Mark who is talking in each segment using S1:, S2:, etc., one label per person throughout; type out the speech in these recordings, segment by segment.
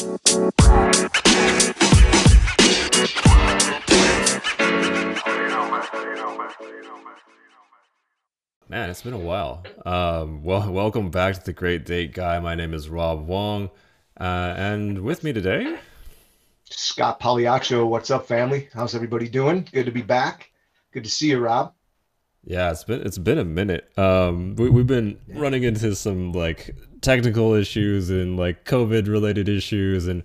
S1: Man, it's been a while. Um, well, welcome back to the Great Date Guy. My name is Rob Wong, uh, and with me today,
S2: Scott Pagliaccio. What's up, family? How's everybody doing? Good to be back. Good to see you, Rob.
S1: Yeah, it's been it's been a minute. Um, we, we've been running into some like technical issues and like COVID related issues, and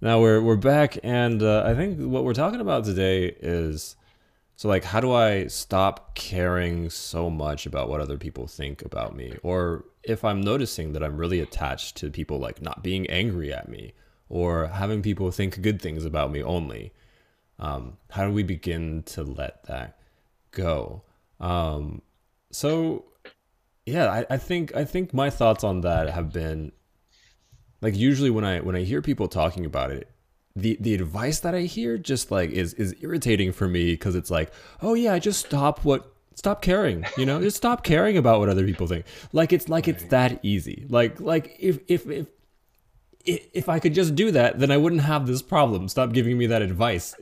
S1: now we're we're back. And uh, I think what we're talking about today is so like how do I stop caring so much about what other people think about me, or if I'm noticing that I'm really attached to people like not being angry at me or having people think good things about me only. Um, how do we begin to let that go? Um, so yeah, I, I think I think my thoughts on that have been like usually when I when I hear people talking about it, the the advice that I hear just like is is irritating for me because it's like, oh yeah, just stop what stop caring, you know, just stop caring about what other people think. Like it's like it's that easy. Like like if if if if I could just do that, then I wouldn't have this problem. Stop giving me that advice.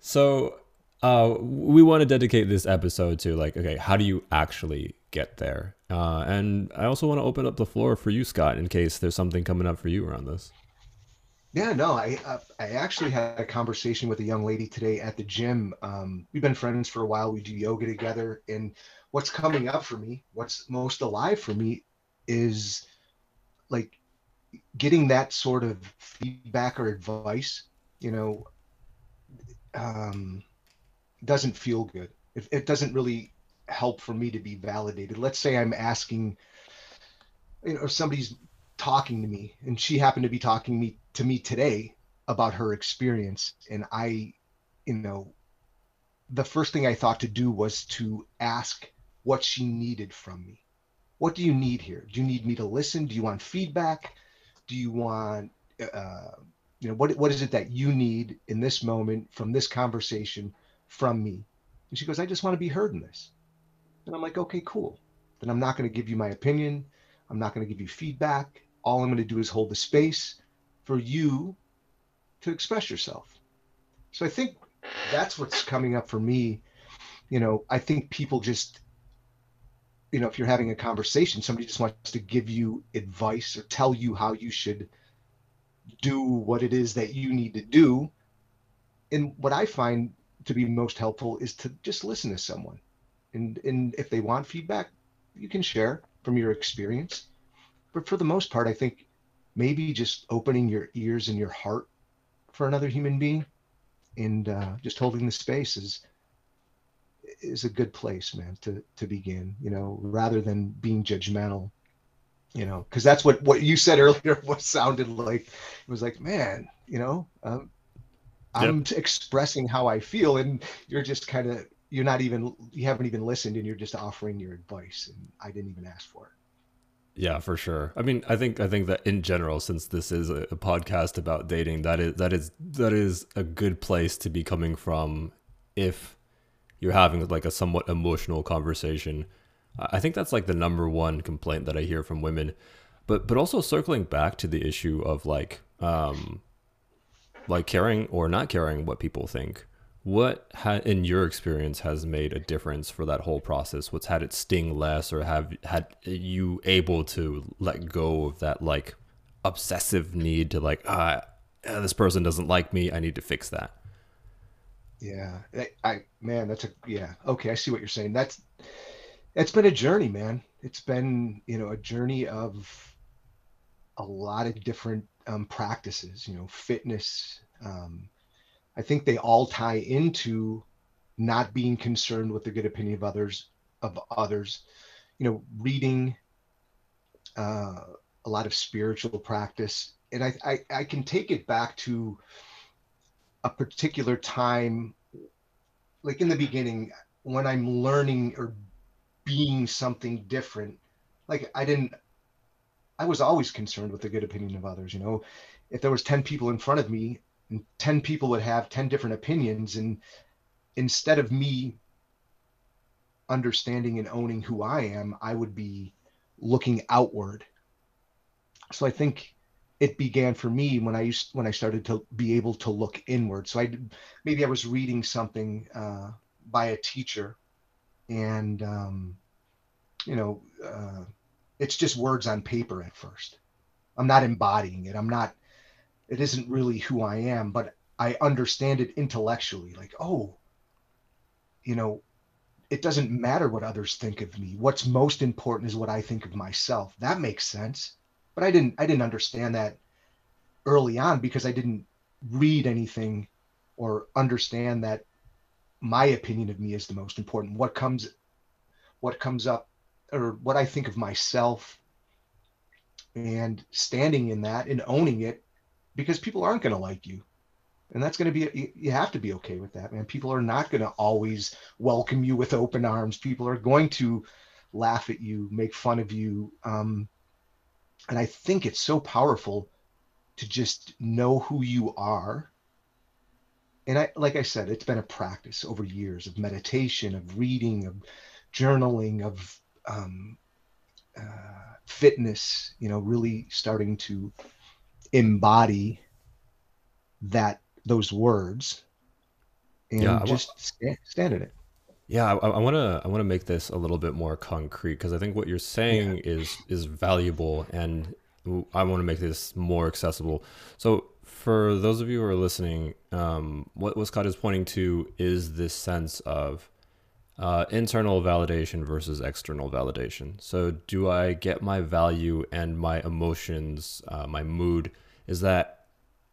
S1: So uh, we want to dedicate this episode to like, okay, how do you actually get there? Uh, and I also want to open up the floor for you, Scott, in case there's something coming up for you around this.
S2: Yeah, no, I uh, I actually had a conversation with a young lady today at the gym. Um, we've been friends for a while. We do yoga together, and what's coming up for me, what's most alive for me, is like getting that sort of feedback or advice. You know, um, doesn't feel good. It, it doesn't really help for me to be validated. Let's say I'm asking, you know, somebody's talking to me, and she happened to be talking me to me today about her experience, and I, you know, the first thing I thought to do was to ask what she needed from me. What do you need here? Do you need me to listen? Do you want feedback? Do you want, uh, you know, what what is it that you need in this moment from this conversation from me? And she goes, I just want to be heard in this. And I'm like, okay, cool. Then I'm not going to give you my opinion. I'm not going to give you feedback. All I'm going to do is hold the space for you to express yourself. So I think that's what's coming up for me. You know, I think people just, you know, if you're having a conversation, somebody just wants to give you advice or tell you how you should do what it is that you need to do. And what I find to be most helpful is to just listen to someone. And and if they want feedback, you can share from your experience. But for the most part, I think maybe just opening your ears and your heart for another human being and uh, just holding the space is is a good place man to to begin you know rather than being judgmental you know because that's what what you said earlier what sounded like it was like man you know um, i'm expressing how i feel and you're just kind of you're not even you haven't even listened and you're just offering your advice and i didn't even ask for it
S1: yeah, for sure. I mean, I think I think that in general, since this is a, a, podcast about dating, that is that is that is a good place to be coming from if you're having like a somewhat emotional conversation. I think that's like the number one complaint that I hear from women. But but also circling back to the issue of like um like caring or not caring what people think what ha- in your experience has made a difference for that whole process? What's had it sting less or have had you able to let go of that like obsessive need to like ah this person doesn't like me i need to fix that
S2: yeah I, I man that's a yeah okay i see what you're saying. That's it's been a journey man. It's been you know a journey of a lot of different um, practices you know fitness um, I think they all tie into not being concerned with the good opinion of others of others. You know, reading uh, a lot of spiritual practice, and I, I I can take it back to a particular time, like in the beginning when I'm learning or being something different. Like I didn't I was always concerned with the good opinion of others. You know, if there was 10 people in front of me and 10 people would have 10 different opinions and instead of me understanding and owning who i am i would be looking outward so i think it began for me when I used when I started to be able to look inward. So I maybe I was reading something uh, by a teacher, and um, you know, uh, it's just words on paper at first. I'm not embodying it. I'm not. It isn't really who I am, but I understand it intellectually. Like, oh, you know, it doesn't matter what others think of me. What's most important is what I think of myself. That makes sense but I didn't I didn't understand that early on because I didn't read anything or understand that my opinion of me is the most important. What comes what comes up or what I think of myself and standing in that and owning it because people aren't going to like you. And that's going to be, you have to be okay with that, man. People are not going to always welcome you with open arms. People are going to laugh at you, make fun of you. Um, and I think it's so powerful to just know who you are. And I, like I said, it's been a practice over years of meditation, of reading, of journaling, of um, uh, fitness. You know, really starting to embody that those words and yeah, just stand, stand in it.
S1: Yeah, I want to I want to make this a little bit more concrete because I think what you're saying yeah. is is valuable, and I want to make this more accessible. So, for those of you who are listening, um, what, what Scott is pointing to is this sense of uh, internal validation versus external validation. So, do I get my value and my emotions, uh, my mood? Is that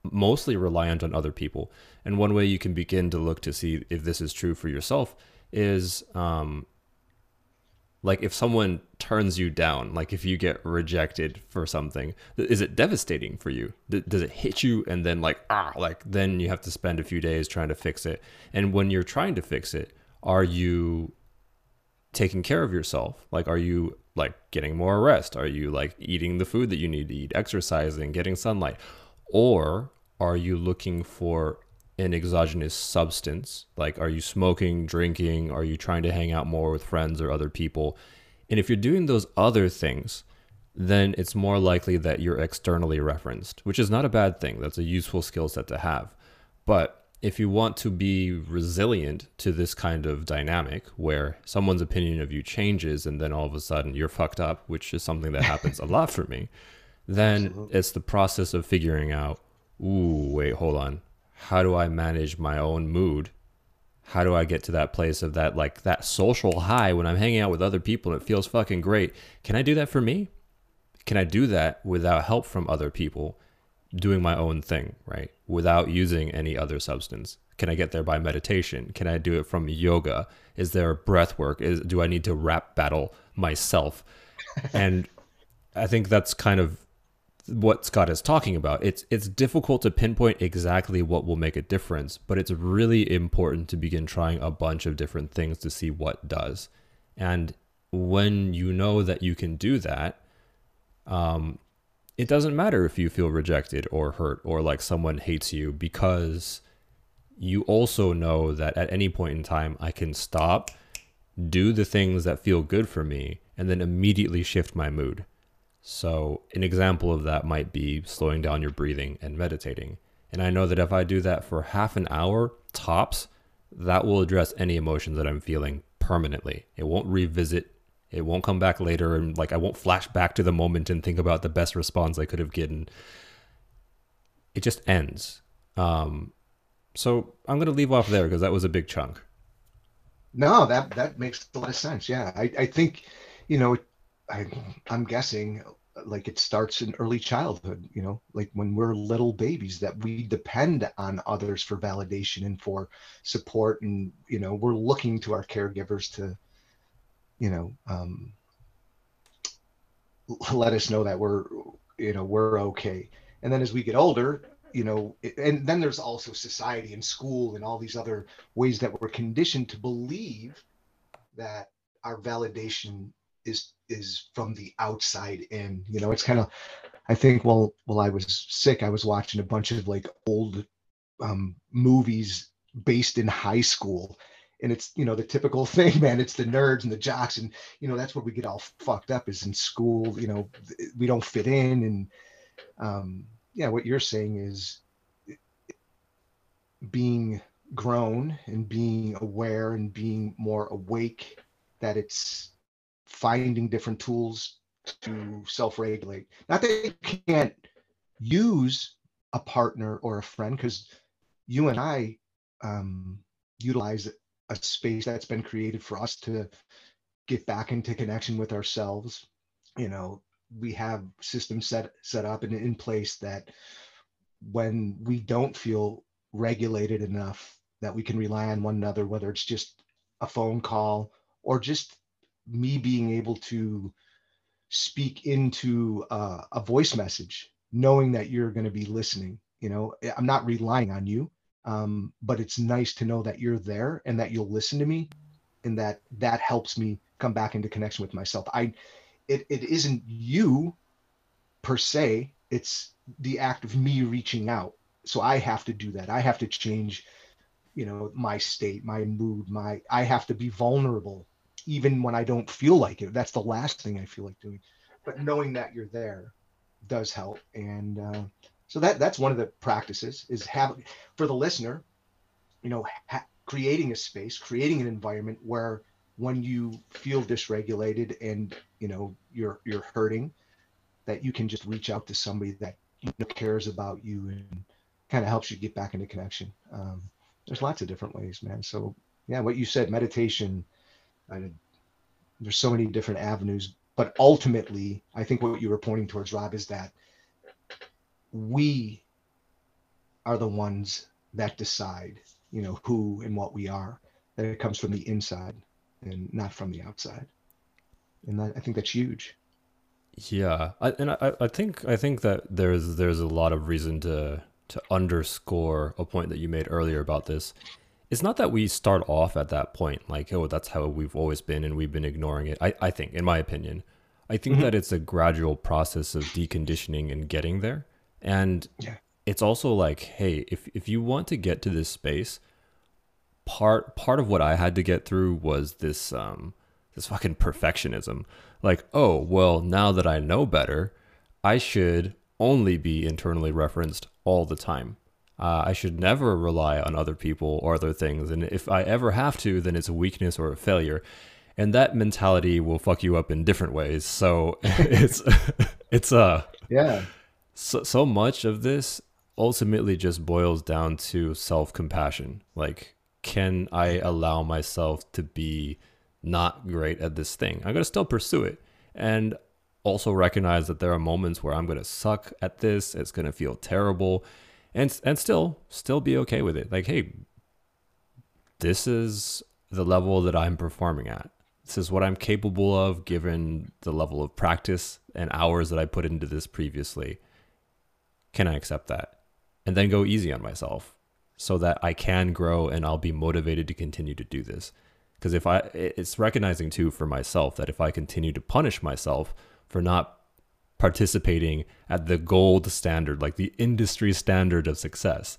S1: mostly reliant on other people? And one way you can begin to look to see if this is true for yourself is um like if someone turns you down like if you get rejected for something is it devastating for you does it hit you and then like ah like then you have to spend a few days trying to fix it and when you're trying to fix it are you taking care of yourself like are you like getting more rest are you like eating the food that you need to eat exercising getting sunlight or are you looking for an exogenous substance? Like, are you smoking, drinking? Are you trying to hang out more with friends or other people? And if you're doing those other things, then it's more likely that you're externally referenced, which is not a bad thing. That's a useful skill set to have. But if you want to be resilient to this kind of dynamic where someone's opinion of you changes and then all of a sudden you're fucked up, which is something that happens a lot for me, then Absolutely. it's the process of figuring out, ooh, wait, hold on how do I manage my own mood? How do I get to that place of that like that social high when I'm hanging out with other people and it feels fucking great? Can I do that for me? Can I do that without help from other people doing my own thing, right? Without using any other substance? Can I get there by meditation? Can I do it from yoga? Is there breath work? Is do I need to rap battle myself? and I think that's kind of what Scott is talking about. It's it's difficult to pinpoint exactly what will make a difference, but it's really important to begin trying a bunch of different things to see what does. And when you know that you can do that, um, it doesn't matter if you feel rejected or hurt or like someone hates you because you also know that at any point in time I can stop, do the things that feel good for me, and then immediately shift my mood. So, an example of that might be slowing down your breathing and meditating. And I know that if I do that for half an hour tops, that will address any emotion that I'm feeling permanently. It won't revisit, it won't come back later, and like I won't flash back to the moment and think about the best response I could have given. It just ends. Um, so I'm going to leave off there because that was a big chunk.
S2: No, that that makes a lot of sense. Yeah, I, I think, you know, I, I'm guessing like it starts in early childhood, you know, like when we're little babies that we depend on others for validation and for support. And, you know, we're looking to our caregivers to, you know, um, let us know that we're, you know, we're okay. And then as we get older, you know, and then there's also society and school and all these other ways that we're conditioned to believe that our validation is is from the outside in. You know, it's kind of I think while while I was sick, I was watching a bunch of like old um, movies based in high school. And it's you know the typical thing, man. It's the nerds and the jocks, and you know that's where we get all fucked up is in school. You know, we don't fit in, and um, yeah, what you're saying is being grown and being aware and being more awake that it's finding different tools to self-regulate. Not that you can't use a partner or a friend, because you and I um, utilize a space that's been created for us to get back into connection with ourselves. You know, we have systems set set up and in place that when we don't feel regulated enough that we can rely on one another, whether it's just a phone call or just me being able to speak into a voice message, knowing that you're going to be listening. You know, I'm not relying on you, um, but it's nice to know that you're there and that you'll listen to me, and that that helps me come back into connection with myself. I, it, it isn't you per se. It's the act of me reaching out. So I have to do that. I have to change, you know, my state, my mood, my. I have to be vulnerable even when I don't feel like it. That's the last thing I feel like doing. But knowing that you're there does help. And uh, so that that's one of the practices is have for the listener, you know, ha- creating a space, creating an environment where when you feel dysregulated and you know you're you're hurting, that you can just reach out to somebody that you know, cares about you and kind of helps you get back into connection. Um, there's lots of different ways, man. So yeah, what you said, meditation I, there's so many different avenues, but ultimately, I think what you were pointing towards, Rob, is that we are the ones that decide, you know, who and what we are. That it comes from the inside and not from the outside, and that, I think that's huge.
S1: Yeah, I, and I, I think I think that there's there's a lot of reason to to underscore a point that you made earlier about this it's not that we start off at that point like oh that's how we've always been and we've been ignoring it i, I think in my opinion i think mm-hmm. that it's a gradual process of deconditioning and getting there and yeah. it's also like hey if, if you want to get to this space part part of what i had to get through was this um this fucking perfectionism like oh well now that i know better i should only be internally referenced all the time uh, I should never rely on other people or other things. And if I ever have to, then it's a weakness or a failure. And that mentality will fuck you up in different ways. So it's it's uh
S2: yeah.
S1: So so much of this ultimately just boils down to self compassion. Like, can I allow myself to be not great at this thing? I'm gonna still pursue it. And also recognize that there are moments where I'm gonna suck at this. It's gonna feel terrible and and still still be okay with it. Like, hey, this is the level that I'm performing at. This is what I'm capable of given the level of practice and hours that I put into this previously. Can I accept that? And then go easy on myself so that I can grow and I'll be motivated to continue to do this. Because if I, it's recognizing too for myself that if I continue to punish myself for not participating at the gold standard, like the industry standard of success.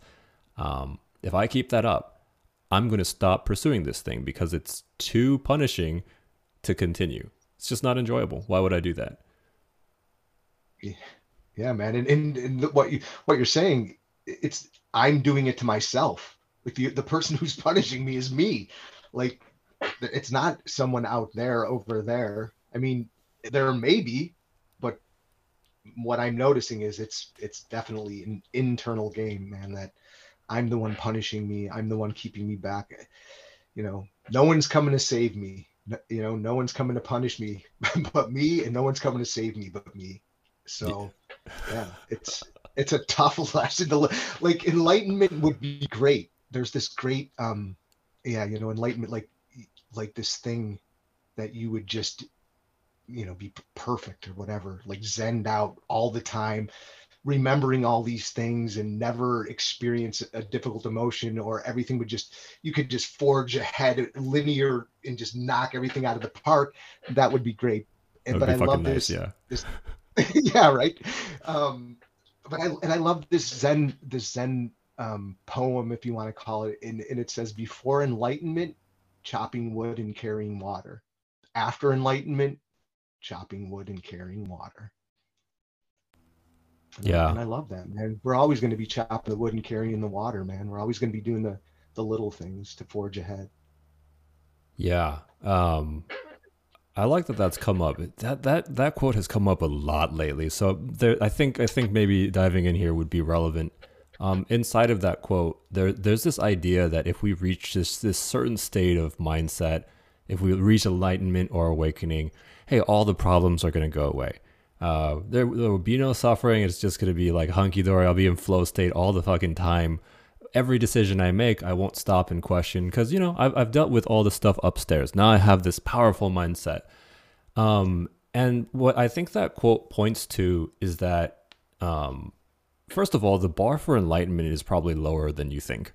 S1: Um, if I keep that up, I'm going to stop pursuing this thing because it's too punishing to continue. It's just not enjoyable. Why would I do that?
S2: Yeah, man. And, and, and what you what you're saying, it's I'm doing it to myself. Like the the person who's punishing me is me. Like it's not someone out there over there. I mean, there may be, but what I'm noticing is it's it's definitely an internal game, man. That I'm the one punishing me. I'm the one keeping me back. You know, no one's coming to save me. You know, no one's coming to punish me but me, and no one's coming to save me but me. So, yeah, it's it's a tough lesson to like. Enlightenment would be great. There's this great, um, yeah, you know, enlightenment like like this thing that you would just you know be perfect or whatever like zened out all the time remembering all these things and never experience a difficult emotion or everything would just you could just forge ahead linear and just knock everything out of the park that would be great and, but i love nice, this yeah this, yeah right um but i and i love this zen this zen um poem if you want to call it and, and it says before enlightenment chopping wood and carrying water after enlightenment chopping wood and carrying water. And
S1: Yeah.
S2: I, and I love that, man. We're always going to be chopping the wood and carrying the water, man. We're always going to be doing the the little things to forge ahead.
S1: Yeah. Um, I like that that's come up. That that that quote has come up a lot lately. So there, I think I think maybe diving in here would be relevant. Um, inside of that quote, there there's this idea that if we reach this this certain state of mindset, if we reach enlightenment or awakening, hey, all the problems are going to go away. Uh, there, there will be no suffering. It's just going to be like hunky dory. I'll be in flow state all the fucking time every decision I make, I won't stop and question because you know I've I've dealt with all the stuff upstairs. Now I have this powerful mindset. Um, and what I think that quote points to is that, um, first of all, the bar for enlightenment is probably lower than you think.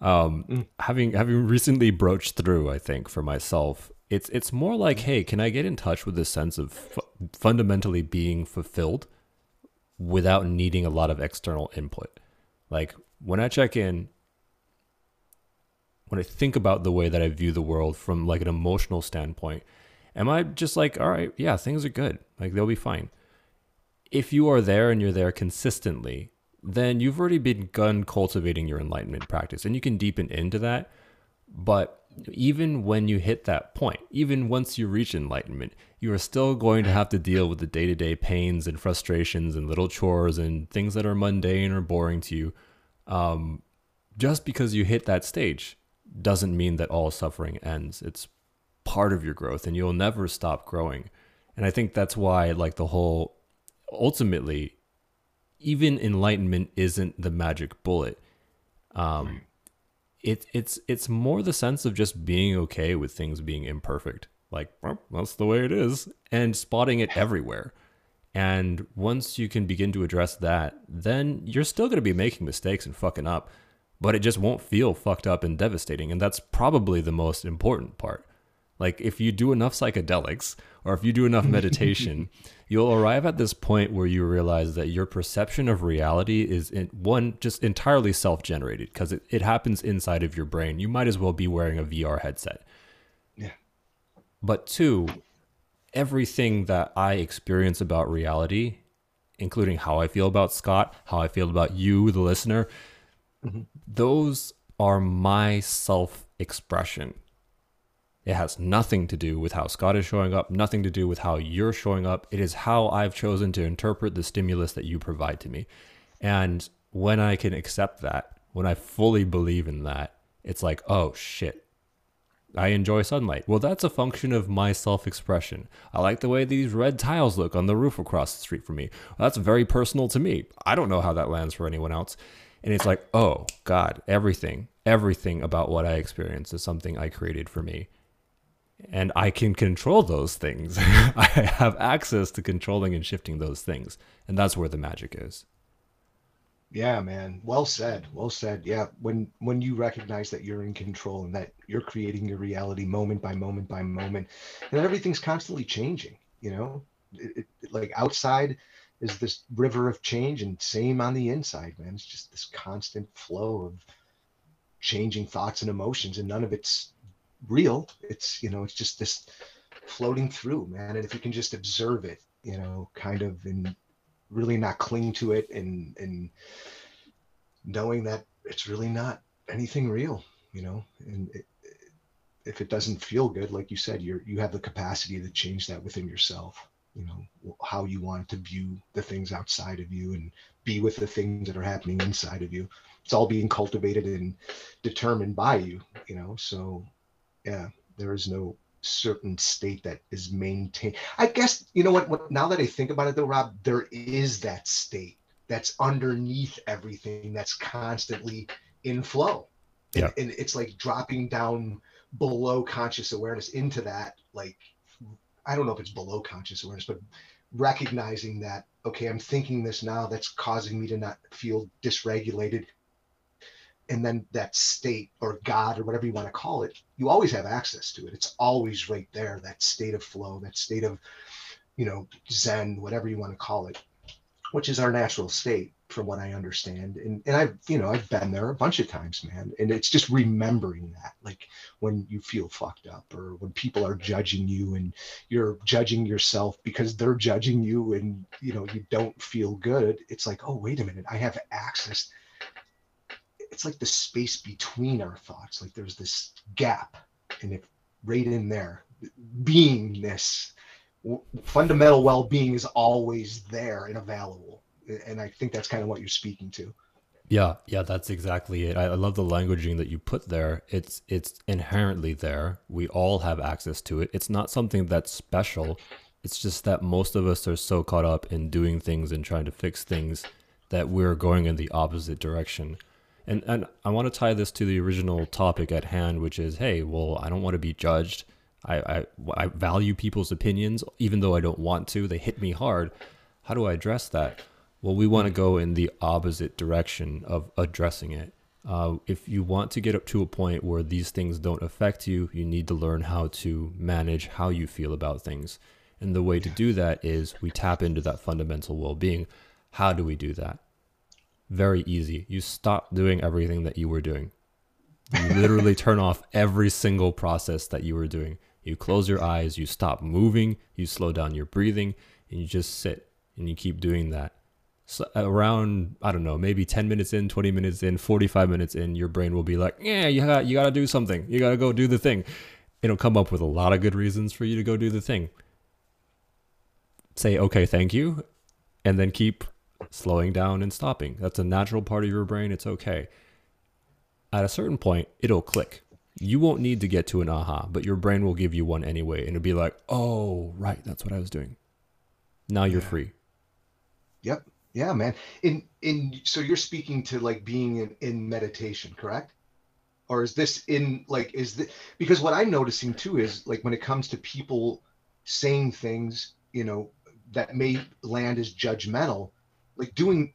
S1: Um, having having recently broached through, I think for myself, it's it's more like, hey, can I get in touch with this sense of fu- fundamentally being fulfilled without needing a lot of external input? Like when I check in, when I think about the way that I view the world from like an emotional standpoint, am I just like, all right, yeah, things are good. Like they'll be fine. If you are there and you're there consistently, then you've already begun cultivating your enlightenment practice and you can deepen into that. But even when you hit that point, even once you reach enlightenment, you are still going to have to deal with the day to day pains and frustrations and little chores and things that are mundane or boring to you. Um, just because you hit that stage doesn't mean that all suffering ends. It's part of your growth and you'll never stop growing. And I think that's why, like, the whole ultimately, even enlightenment isn't the magic bullet. Um, it, it's it's more the sense of just being okay with things being imperfect. Like, well, that's the way it is, and spotting it everywhere. And once you can begin to address that, then you're still going to be making mistakes and fucking up, but it just won't feel fucked up and devastating. And that's probably the most important part. Like, if you do enough psychedelics or if you do enough meditation, you'll arrive at this point where you realize that your perception of reality is, in, one, just entirely self generated because it, it happens inside of your brain. You might as well be wearing a VR headset.
S2: Yeah.
S1: But two, everything that I experience about reality, including how I feel about Scott, how I feel about you, the listener, mm-hmm. those are my self expression. It has nothing to do with how Scott is showing up, nothing to do with how you're showing up. It is how I've chosen to interpret the stimulus that you provide to me. And when I can accept that, when I fully believe in that, it's like, oh shit, I enjoy sunlight. Well, that's a function of my self expression. I like the way these red tiles look on the roof across the street from me. Well, that's very personal to me. I don't know how that lands for anyone else. And it's like, oh, God, everything, everything about what I experience is something I created for me. And I can control those things. I have access to controlling and shifting those things. And that's where the magic is.
S2: Yeah, man. Well said. Well said. Yeah, when when you recognize that you're in control and that you're creating your reality moment by moment by moment, and everything's constantly changing. You know, it, it, like outside is this river of change, and same on the inside, man. It's just this constant flow of changing thoughts and emotions, and none of it's real. It's you know, it's just this floating through, man. And if you can just observe it, you know, kind of in really not cling to it and and knowing that it's really not anything real you know? And it, if it doesn't feel good like you said you're you have the capacity to change that within yourself you know how you want to view the things outside of you and be with the things that are happening inside of you. It's all being cultivated and determined by you you know? So yeah there is no certain state that is maintained. I guess you know what, what now that I think about it though, Rob, there is that state that's underneath everything that's constantly in flow. And,
S1: Yeah.
S2: and it's like dropping down below conscious awareness into that, like I don't know if it's below conscious awareness, but recognizing that, okay, I'm thinking this now that's causing me to not feel dysregulated and then that state or God or whatever you want to call it, you always have access to it. It's always right there, that state of flow, that state of, you know, Zen, whatever you want to call it, which is our natural state from what I understand. And and I've you know I've been there a bunch of times, man. And it's just remembering that, like when you feel fucked up or when people are judging you and you're judging yourself because they're judging you and you know you don't feel good. It's like, oh wait a minute, I have access. It's like the space between our thoughts. Like there's this gap, and if right in there, beingness, fundamental well-being is always there and available and I think that's kind of what you're speaking to.
S1: Yeah, yeah, that's exactly it. I, love the languaging that you put there. It's it's inherently there. We all have access to it. It's not something that's special. It's just that most of us are so caught up in doing things and trying to fix things that we're going in the opposite direction. And and I want to tie this to the original topic at hand, which is, hey, well, I don't want to be judged. I, I, I value people's opinions, even though I don't want to. They hit me hard. How do I address that? Well, we want to go in the opposite direction of addressing it. Uh, if you want to get up to a point where these things don't affect you, you need to learn how to manage how you feel about things. And the way to do that is we tap into that fundamental well being. How do we do that? Very easy. You stop doing everything that you were doing. You literally turn off every single process that you were doing. You close your eyes, you stop moving, you slow down your breathing, and you just sit and you keep doing that so around I don't know, maybe 10 minutes in, 20 minutes in, 45 minutes in, your brain will be like, "Yeah, you got you got to do something. You got to go do the thing." It'll come up with a lot of good reasons for you to go do the thing. Say, "Okay, thank you." And then keep slowing down and stopping. That's a natural part of your brain. It's okay. At a certain point, it'll click. You won't need to get to an aha, but your brain will give you one anyway. And it'll be like, oh, right, that's what I was doing. Now you're free.
S2: Yep. Yeah, man. In in so you're speaking to like being in, in meditation, correct? Or is this in like is this because what I'm noticing too is like when it comes to people saying things, you know, that may land as judgmental, like doing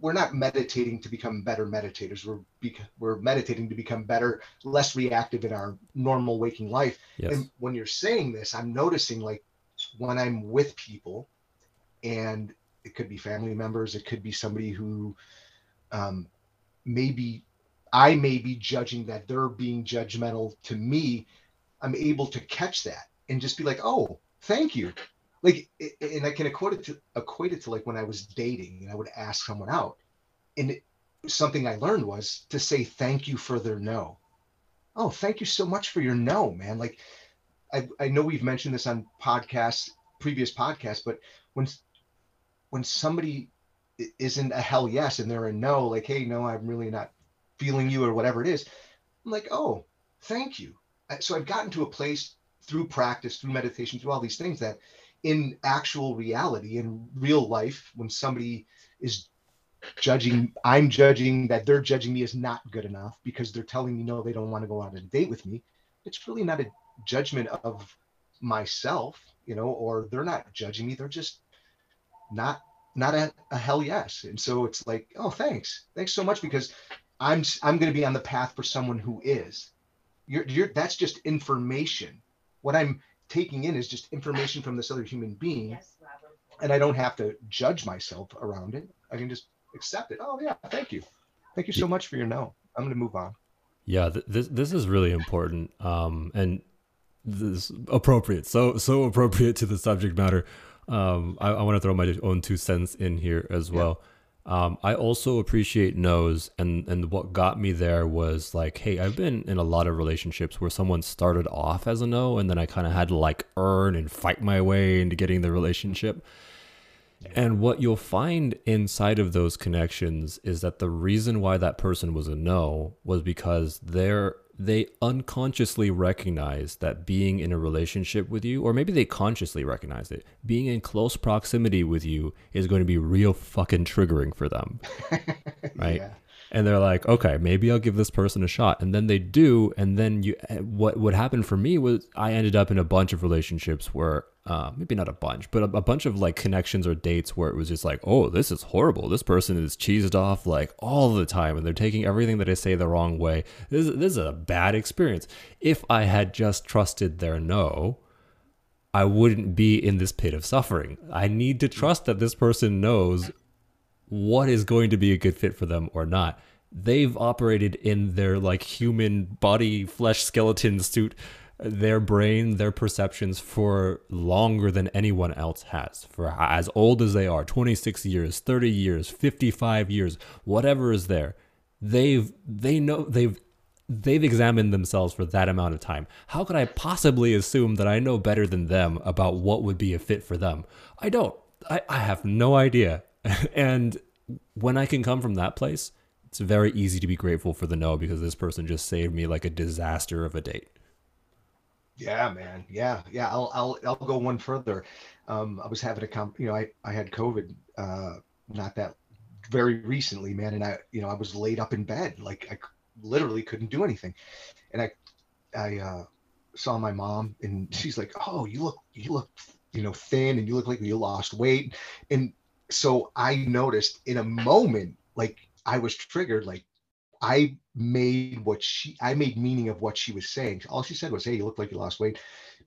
S2: we're not meditating to become better meditators. We're bec- we're meditating to become better, less reactive in our normal waking life. Yes. And when you're saying this, I'm noticing like when I'm with people and it could be family members it could be somebody who um, maybe i may be judging that they're being judgmental to me i'm able to catch that and just be like oh thank you like and i can equate it to equate it to like when i was dating and i would ask someone out. And it, something i learned was to say thank you for their no. Oh thank you so much for your no man. Like i, I know we've mentioned this on podcasts previous podcasts but when when somebody isn't a hell yes and they're a no, like, hey, no, I'm really not feeling you or whatever it is, I'm like, oh, thank you. So I've gotten to a place through practice, through meditation, through all these things that in actual reality, in real life, when somebody is judging, I'm judging that they're judging me as not good enough because they're telling me no, they don't want to go on a date with me. It's really not a judgment of myself, you know, or they're not judging me. They're just not not a, a hell yes. And so it's like, oh, thanks, thanks so much because I'm I'm going to be on the path for someone who is. You're, you're that's just information. What I'm taking in is just information from this other human being, and I don't have to judge myself around it. I can just accept it. Oh yeah, thank you, thank you so much for your no. I'm going to move on.
S1: Yeah, th- this this is really important, um, and this appropriate. So so appropriate to the subject matter. Um, I, I want to throw my own two cents in here as well. Um, I also appreciate no's, and and what got me there was like, hey, I've been in a lot of relationships where someone started off as a no, and then I kind of had to like earn and fight my way into getting the relationship. And what you'll find inside of those connections is that the reason why that person was a no was because they're they unconsciously recognize that being in a relationship with you, or maybe they consciously recognize it, being in close proximity with you is going to be real fucking triggering for them. right? Yeah. And they're like, okay, maybe I'll give this person a shot. And then they do. And then you, eh, what, what happened for me was I ended up in a bunch of relationships where uh, maybe not a bunch, but a, a, bunch of like connections or dates where it was just like, oh, this is horrible. This person is cheesed off like all the time, and they're taking everything that I say the wrong way. This, this is a bad experience. If I had just trusted their no, I wouldn't be in this pit of suffering. I need to trust that this person knows what is going to be a good fit for them or not. They've operated in their like human body, flesh, skeleton suit, their brain, their perceptions for longer than anyone else has. For as old as they are 26 years, 30 years, 55 years, whatever is there. They've, they know, they've they've examined themselves for that amount of time. How could I possibly assume that I know better than them about what would be a fit for them? I don't. I, I have no idea. and when I can come from that place, it's very easy to be grateful for the no because this person just saved me like a disaster of a date.
S2: Yeah, man. Yeah, yeah. I'll I'll I'll go one further. Um, I was having a comp. You know, I I had COVID. Uh, not that very recently, man, and I you know I was laid up in bed, like I literally couldn't do anything, and I I uh, saw my mom, and she's like, "Oh, you look you look you know thin, and you look like you lost weight," and so I noticed in a moment, like I was triggered, like I made what she I made meaning of what she was saying. All she said was, Hey, you look like you lost weight,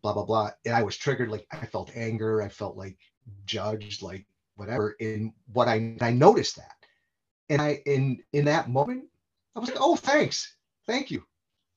S2: blah, blah, blah. And I was triggered, like I felt anger, I felt like judged, like whatever. In what I I noticed that. And I in in that moment, I was like, oh thanks. Thank you.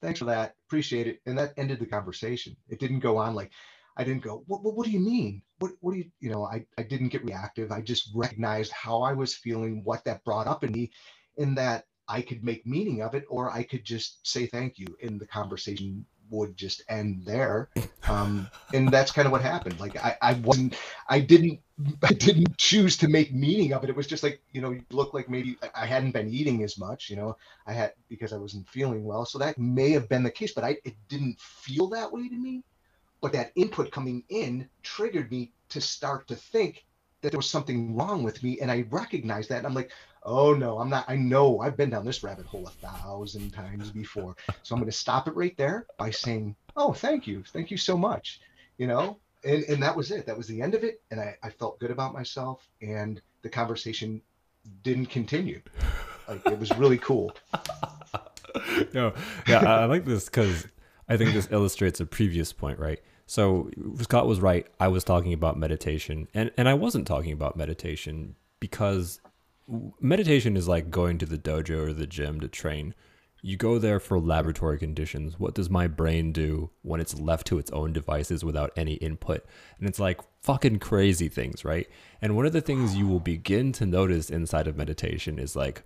S2: Thanks for that. Appreciate it. And that ended the conversation. It didn't go on like I didn't go, what, what, what do you mean? What, what do you, you know, I, I didn't get reactive. I just recognized how I was feeling, what that brought up in me, and that I could make meaning of it, or I could just say thank you, and the conversation would just end there. Um, and that's kind of what happened. Like I, I wasn't, I didn't, I didn't choose to make meaning of it. It was just like, you know, you look like maybe I hadn't been eating as much, you know, I had because I wasn't feeling well. So that may have been the case, but I, it didn't feel that way to me but that input coming in triggered me to start to think that there was something wrong with me and i recognized that and i'm like oh no i'm not i know i've been down this rabbit hole a thousand times before so i'm going to stop it right there by saying oh thank you thank you so much you know and, and that was it that was the end of it and I, I felt good about myself and the conversation didn't continue like it was really cool
S1: no yeah i like this because I think this illustrates a previous point, right? So Scott was right. I was talking about meditation, and and I wasn't talking about meditation because meditation is like going to the dojo or the gym to train. You go there for laboratory conditions. What does my brain do when it's left to its own devices without any input? And it's like fucking crazy things, right? And one of the things you will begin to notice inside of meditation is like,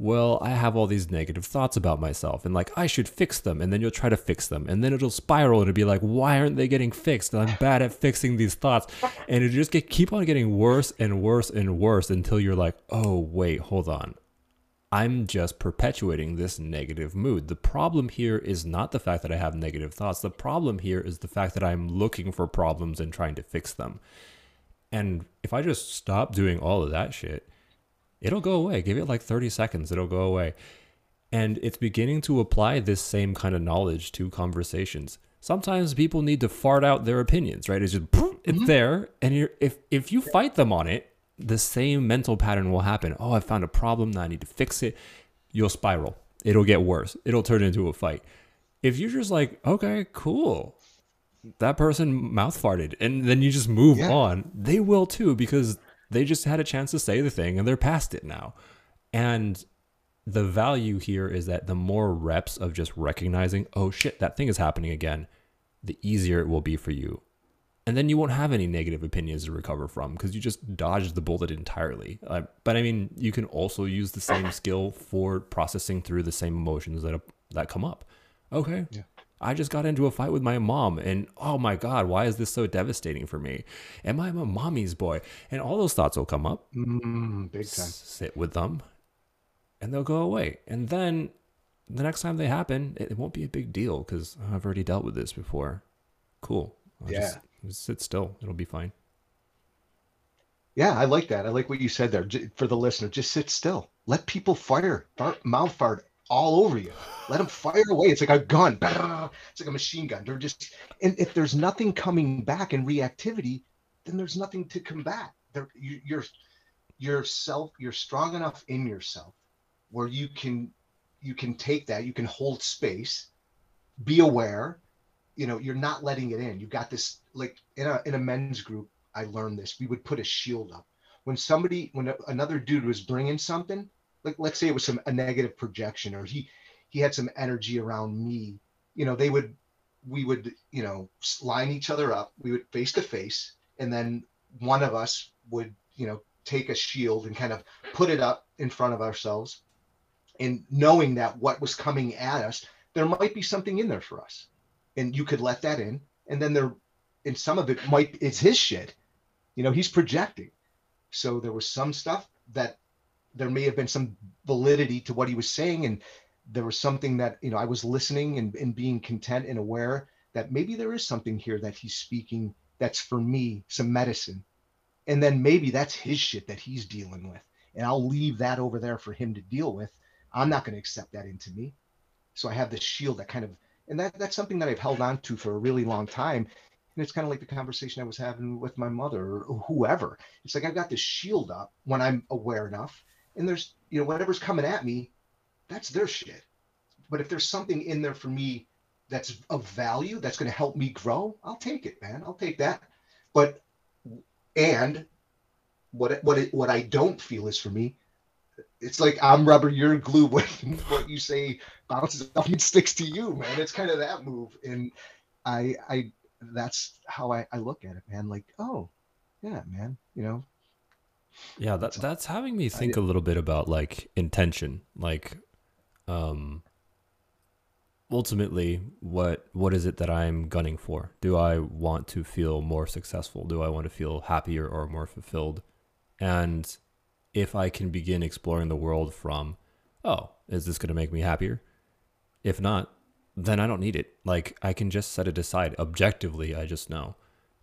S1: well, I have all these negative thoughts about myself and like I should fix them. And then you'll try to fix them. And then it'll spiral and it'll be like, why aren't they getting fixed? And I'm bad at fixing these thoughts. And it just get keep on getting worse and worse and worse until you're like, oh, wait, hold on. I'm just perpetuating this negative mood. The problem here is not the fact that I have negative thoughts. The problem here is the fact that I'm looking for problems and trying to fix them. And if I just stop doing all of that shit, it'll go away. Give it like 30 seconds, it'll go away. And it's beginning to apply this same kind of knowledge to conversations. Sometimes people need to fart out their opinions, right? It's just it's mm-hmm. there, and you're, if if you fight them on it, the same mental pattern will happen. Oh, I found a problem, now I need to fix it. You'll spiral. It'll get worse. It'll turn into a fight. If you're just like, okay, cool, that person mouth farted, and then you just move yeah. on, they will too because they just had a chance to say the thing and they're past it now. And the value here is that the more reps of just recognizing, oh shit, that thing is happening again, the easier it will be for you. And then you won't have any negative opinions to recover from because you just dodged the bullet entirely. Uh, but I mean, you can also use the same skill for processing through the same emotions that that come up. Okay, yeah. I just got into a fight with my mom, and oh my God, why is this so devastating for me? Am I a mommy's boy? And all those thoughts will come up.
S2: Mm, big time.
S1: Sit with them, and they'll go away. And then the next time they happen, it, won't be a big deal because I've already dealt with this before. Cool. I'll yeah. Just, just sit still. It'll be fine.
S2: Yeah, I like that. I like what you said there. For the listener, just sit still. Let people fire, fart, mouth fart all over you. Let them fire away. It's like a gun. It's like a machine gun. They're just, and if there's nothing coming back in reactivity, then there's nothing to combat. There, you, you're, yourself, you're strong enough in yourself where you can, you can take that. You can hold space, be aware. You know, you're not letting it in. You got this. Like in a in a men's group, I learned this. We would put a shield up when somebody when another dude was bringing something like let's say it was some a negative projection or he he had some energy around me you know they would we would you know line each other up. We would face to face and then one of us would you know take a shield and kind of put it up in front of ourselves. And knowing that what was coming at us there might be something in there for us and you could let that in. And then there and some of it might it's his shit. You know he's projecting. So there was some stuff that there may have been some validity to what he was saying and there was something that you know i was listening and, and being content and aware that maybe there is something here that he's speaking that's for me some medicine. And then maybe that's his shit that he's dealing with and i'll leave that over there for him to deal with. I'm not going to accept that into me. So i have this shield that kind of and that that's something that i've held on to for a really long time. And it's kind of like the conversation i was having with my mother or whoever. It's like i've got this shield up when i'm aware enough and there's you know whatever's coming at me that's their shit. But if there's something in there for me that's of value that's going to help me grow i'll take it man. I'll take that. But and what what it, what i don't feel is for me it's like i'm rubber you're glue what, what you say bounces off and sticks to you man. It's kind of that move. And i i that's how I, I look at it man. Like oh yeah man you know
S1: yeah that that's having me think a little bit about like intention like um ultimately what what is it that i'm gunning for? Do i want to feel more successful? Do i want to feel happier or more fulfilled? And if i can begin exploring the world from oh is this going to make me happier? If not then i don't need it. Like i can just set it aside. Objectively i just know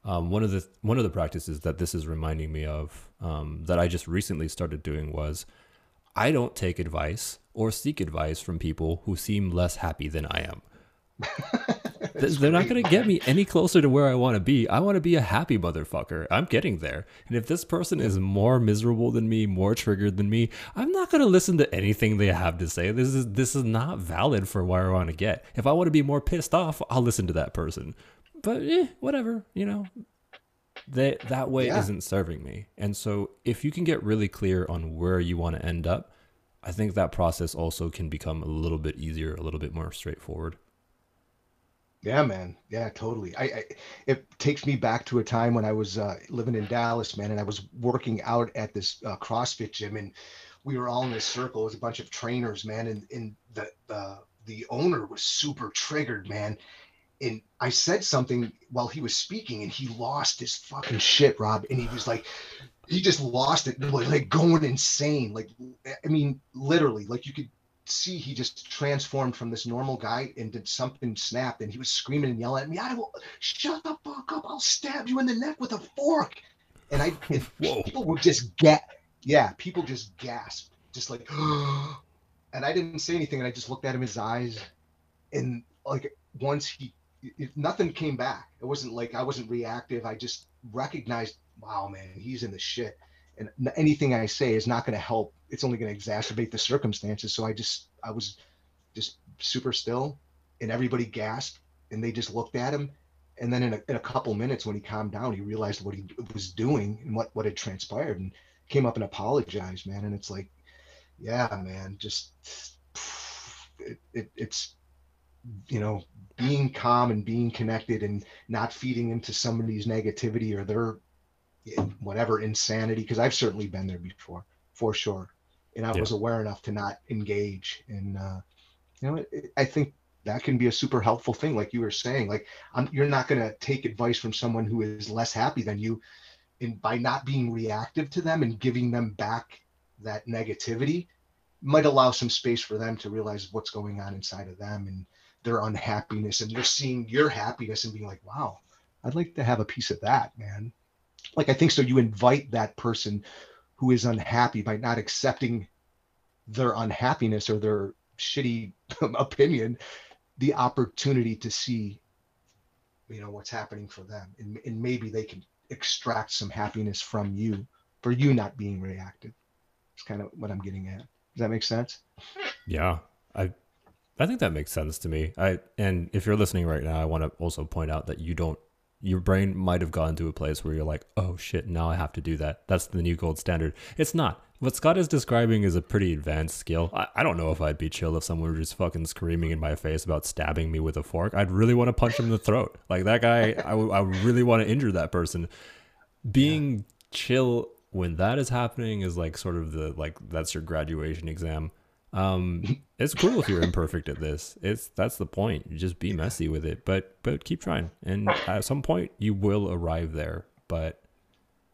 S1: um, one of the one of the practices that this is reminding me of um, that I just recently started doing was I don't take advice or seek advice from people who seem less happy than I am. They're not going to get me any closer to where I want to be. I want to be a happy motherfucker. I'm getting there. And if this person is more miserable than me, more triggered than me, I'm not going to listen to anything they have to say. This is this is not valid for where I want to get. If I want to be more pissed off, I'll listen to that person but eh, whatever, you know. That that way yeah. isn't serving me. And so if you can get really clear on where you want to end up, I think that process also can become a little bit easier, a little bit more straightforward.
S2: Yeah, man. Yeah, totally. I, I, it takes me back to a time when I was uh, living in Dallas, man, and I was working out at this uh, CrossFit gym, and we were all in this circle. It was a bunch of trainers, man, and and the the the owner was super triggered, man and I said something while he was speaking, and he lost his fucking shit, Rob. And he was like, he just lost it, like going insane. Like, I mean, literally, like you could see he just transformed from this normal guy into something snapped, and he was screaming and yelling at me. I will shut the fuck up. I'll stab you in the neck with a fork. And I, and people would just get, yeah, people just gasp, just like, and I didn't say anything, and I just looked at him his eyes, and like once he if nothing came back. It wasn't like I wasn't reactive. I just recognized, wow, man, he's in the shit. And anything I say is not going to help. It's only going to exacerbate the circumstances. So I just, I was just super still and everybody gasped and they just looked at him. And then in a, in a couple minutes, when he calmed down, he realized what he was doing and what, what had transpired and came up and apologized, man. And it's like, yeah, man, just, it, it, it's, you know, being calm and being connected and not feeding into somebody's negativity or their whatever insanity because i've certainly been there before for sure and i yeah. was aware enough to not engage and uh, you know it, i think that can be a super helpful thing like you were saying like I'm, you're not going to take advice from someone who is less happy than you and by not being reactive to them and giving them back that negativity might allow some space for them to realize what's going on inside of them and their unhappiness and they're seeing your happiness and being like, wow, I'd like to have a piece of that, man. Like, I think so. You invite that person who is unhappy by not accepting their unhappiness or their shitty opinion, the opportunity to see, you know, what's happening for them. And, and maybe they can extract some happiness from you for you not being reactive. It's kind of what I'm getting at. Does that make sense?
S1: Yeah. I I think that makes sense to me. I and if you're listening right now, I want to also point out that you don't your brain might have gotten to a place where you're like, oh shit, now I have to do that. That's the new gold standard. It's not. What Scott is describing is a pretty advanced skill. I, I don't know if I'd be chill if someone were just fucking screaming in my face about stabbing me with a fork. I'd really want to punch him in the throat. Like that guy, I, w- I would really want to injure that person. Being yeah. chill when that is happening is like sort of the like that's your graduation exam. Um, it's cool if you're imperfect at this. It's that's the point. You just be messy with it, but but keep trying, and at some point you will arrive there. But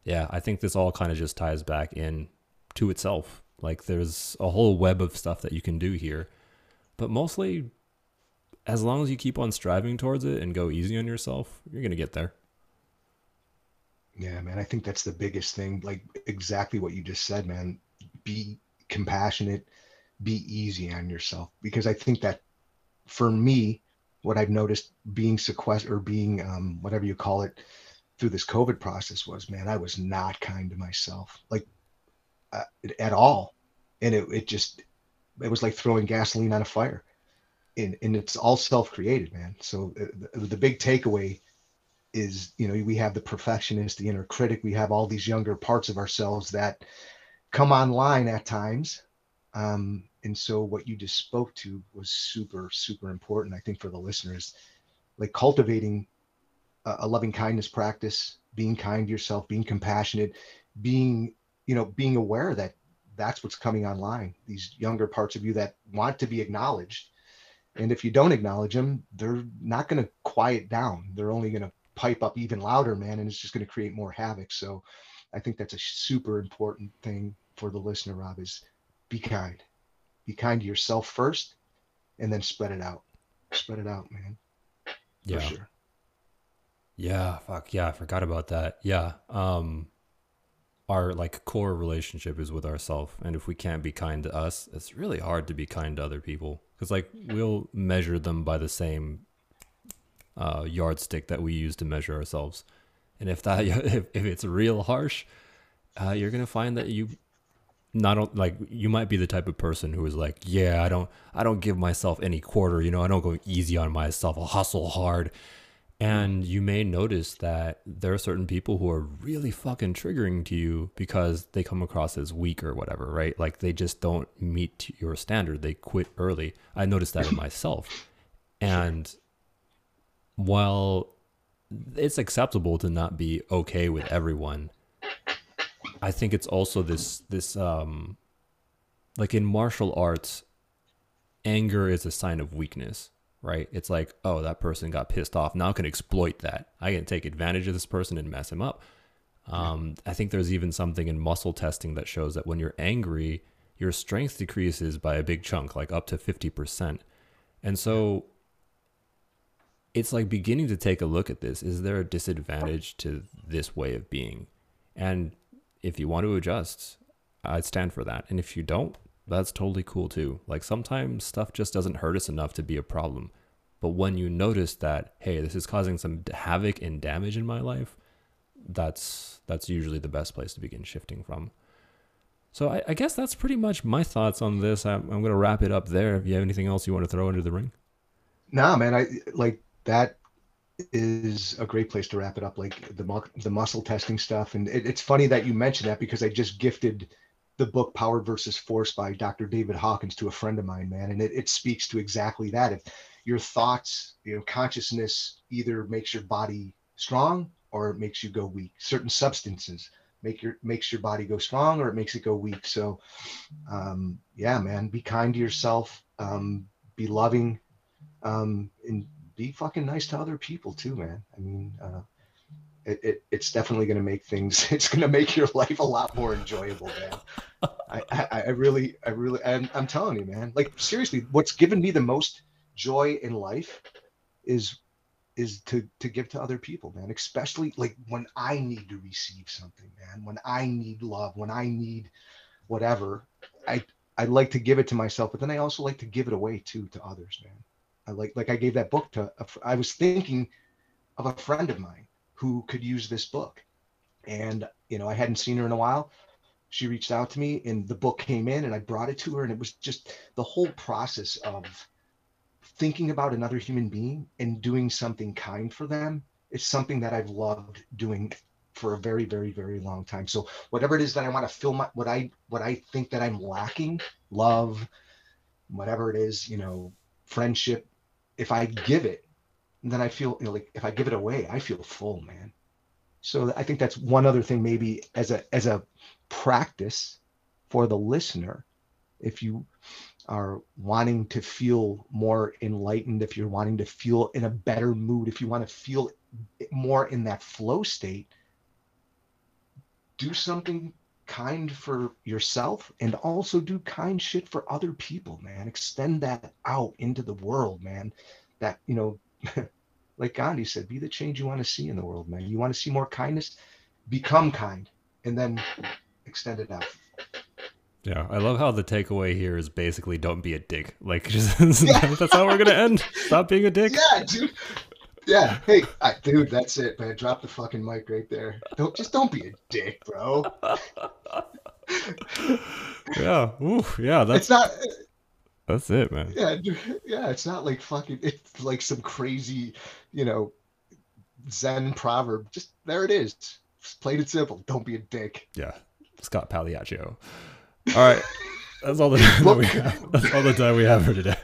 S1: yeah, I think this all kind of just ties back in to itself. Like there's a whole web of stuff that you can do here, but mostly, as long as you keep on striving towards it and go easy on yourself, you're gonna get there.
S2: Yeah, man. I think that's the biggest thing. Like exactly what you just said, man. Be compassionate be easy on yourself because I think that for me, what I've noticed being sequestered or being um, whatever you call it through this COVID process was, man, I was not kind to myself, like uh, at all, and it it just it was like throwing gasoline on a fire, and and it's all self created, man. So uh, the, the big takeaway is, you know, we have the perfectionist, the inner critic, we have all these younger parts of ourselves that come online at times um, and so what you just spoke to was super, super important, I think, for the listeners, like cultivating a, a loving kindness practice, being kind to yourself, being compassionate, being, you know, being aware that that's what's coming online. These younger parts of you that want to be acknowledged. And if you don't acknowledge them, they're not going to quiet down. They're only going to pipe up even louder, man. And it's just going to create more havoc. So I think that's a super important thing for the listener, Rob, is be kind. Be kind to yourself first and then spread it out. Spread it out, man.
S1: Yeah. For sure. Yeah, fuck yeah, I forgot about that. Yeah. Um our like core relationship is with ourselves and if we can't be kind to us, it's really hard to be kind to other people cuz like we'll measure them by the same uh yardstick that we use to measure ourselves. And if that if, if it's real harsh, uh, you're gonna find that you not like you might be the type of person who is like, yeah, I don't I don't give myself any quarter, you know, I don't go easy on myself. I'll hustle hard. And you may notice that there are certain people who are really fucking triggering to you because they come across as weak or whatever, right? Like they just don't meet your standard. They quit early. I noticed that in myself. And while it's acceptable to not be okay with everyone, I think it's also this this um like in martial arts, anger is a sign of weakness, right? It's like, oh, that person got pissed off. Now I can exploit that. I can take advantage of this person and mess him up. Um, I think there's even something in muscle testing that shows that when you're angry, your strength decreases by a big chunk, like up to 50%. And so it's like beginning to take a look at this. Is there a disadvantage to this way of being? And if you want to adjust, I'd stand for that. And if you don't, that's totally cool too. Like sometimes stuff just doesn't hurt us enough to be a problem. But when you notice that, hey, this is causing some havoc and damage in my life, that's that's usually the best place to begin shifting from. So I, I guess that's pretty much my thoughts on this. I'm, I'm going to wrap it up there. If you have anything else you want to throw into the ring,
S2: nah, man, I like that is a great place to wrap it up. Like the the muscle testing stuff, and it, it's funny that you mentioned that because I just gifted the book Power versus Force by Dr. David Hawkins to a friend of mine, man, and it, it speaks to exactly that. If your thoughts, you know, consciousness either makes your body strong or it makes you go weak. Certain substances make your makes your body go strong or it makes it go weak. So, um, yeah, man, be kind to yourself, um, be loving, um, and be fucking nice to other people too, man. I mean, uh, it, it, it's definitely going to make things it's going to make your life a lot more enjoyable man. I, I, I really i really I'm, I'm telling you man. Like seriously what's given me the most joy in life is is to to give to other people man. Especially like when i need to receive something man. When i need love when i need whatever i i like to give it to myself but then i also like to give it away too to others man I like like I gave that book to. A, I was thinking of a friend of mine who could use this book, and you know I hadn't seen her in a while. She reached out to me, and the book came in, and I brought it to her, and it was just the whole process of thinking about another human being and doing something kind for them it's something that I've loved doing for a very, very, very long time. So whatever it is that I want to fill my what I what I think that I'm lacking, love, whatever it is, you know, friendship, if I give it, then I feel you know, like if I give it away, I feel full, man. So I think that's one other thing maybe as a as a practice for the listener. If you are wanting to feel more enlightened, if you're wanting to feel in a better mood, if you want to feel more in that flow state, do something kind for yourself and also do kind shit for other people, man. Extend that out into the world, man. That, you know, like Gandhi said, be the change you want to see in the world, man. You want to see more kindness, become kind, and then extend it out.
S1: Yeah, I love how the takeaway here is basically don't be a dick. Like, just, that's how we're gonna end. Stop being a dick.
S2: Yeah, dude. Yeah, hey, I, dude, that's it, man. Drop the fucking mic right there. Don't just don't be a dick, bro.
S1: yeah, Ooh, yeah. That's
S2: it's not.
S1: That's it, man.
S2: Yeah, yeah. It's not like fucking. It's like some crazy, you know, Zen proverb. Just there it is. Just plain and simple. Don't be a dick.
S1: Yeah, Scott Pagliaccio. All right, that's all the time we have. That's all the time we have for today.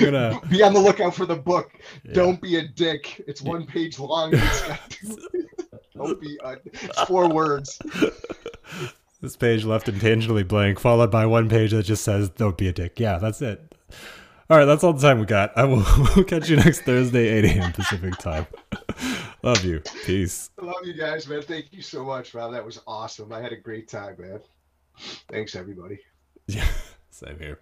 S2: Gonna be on the lookout for the book. Yeah. Don't be a dick. It's one page long. Don't be. A, it's four words.
S1: This page left intentionally blank, followed by one page that just says "Don't be a dick." Yeah, that's it. All right, that's all the time we got. I will we'll catch you next Thursday, 8 a.m. Pacific time. Love you. Peace.
S2: I love you guys, man. Thank you so much, Rob. That was awesome. I had a great time, man. Thanks, everybody.
S1: Yeah, same here.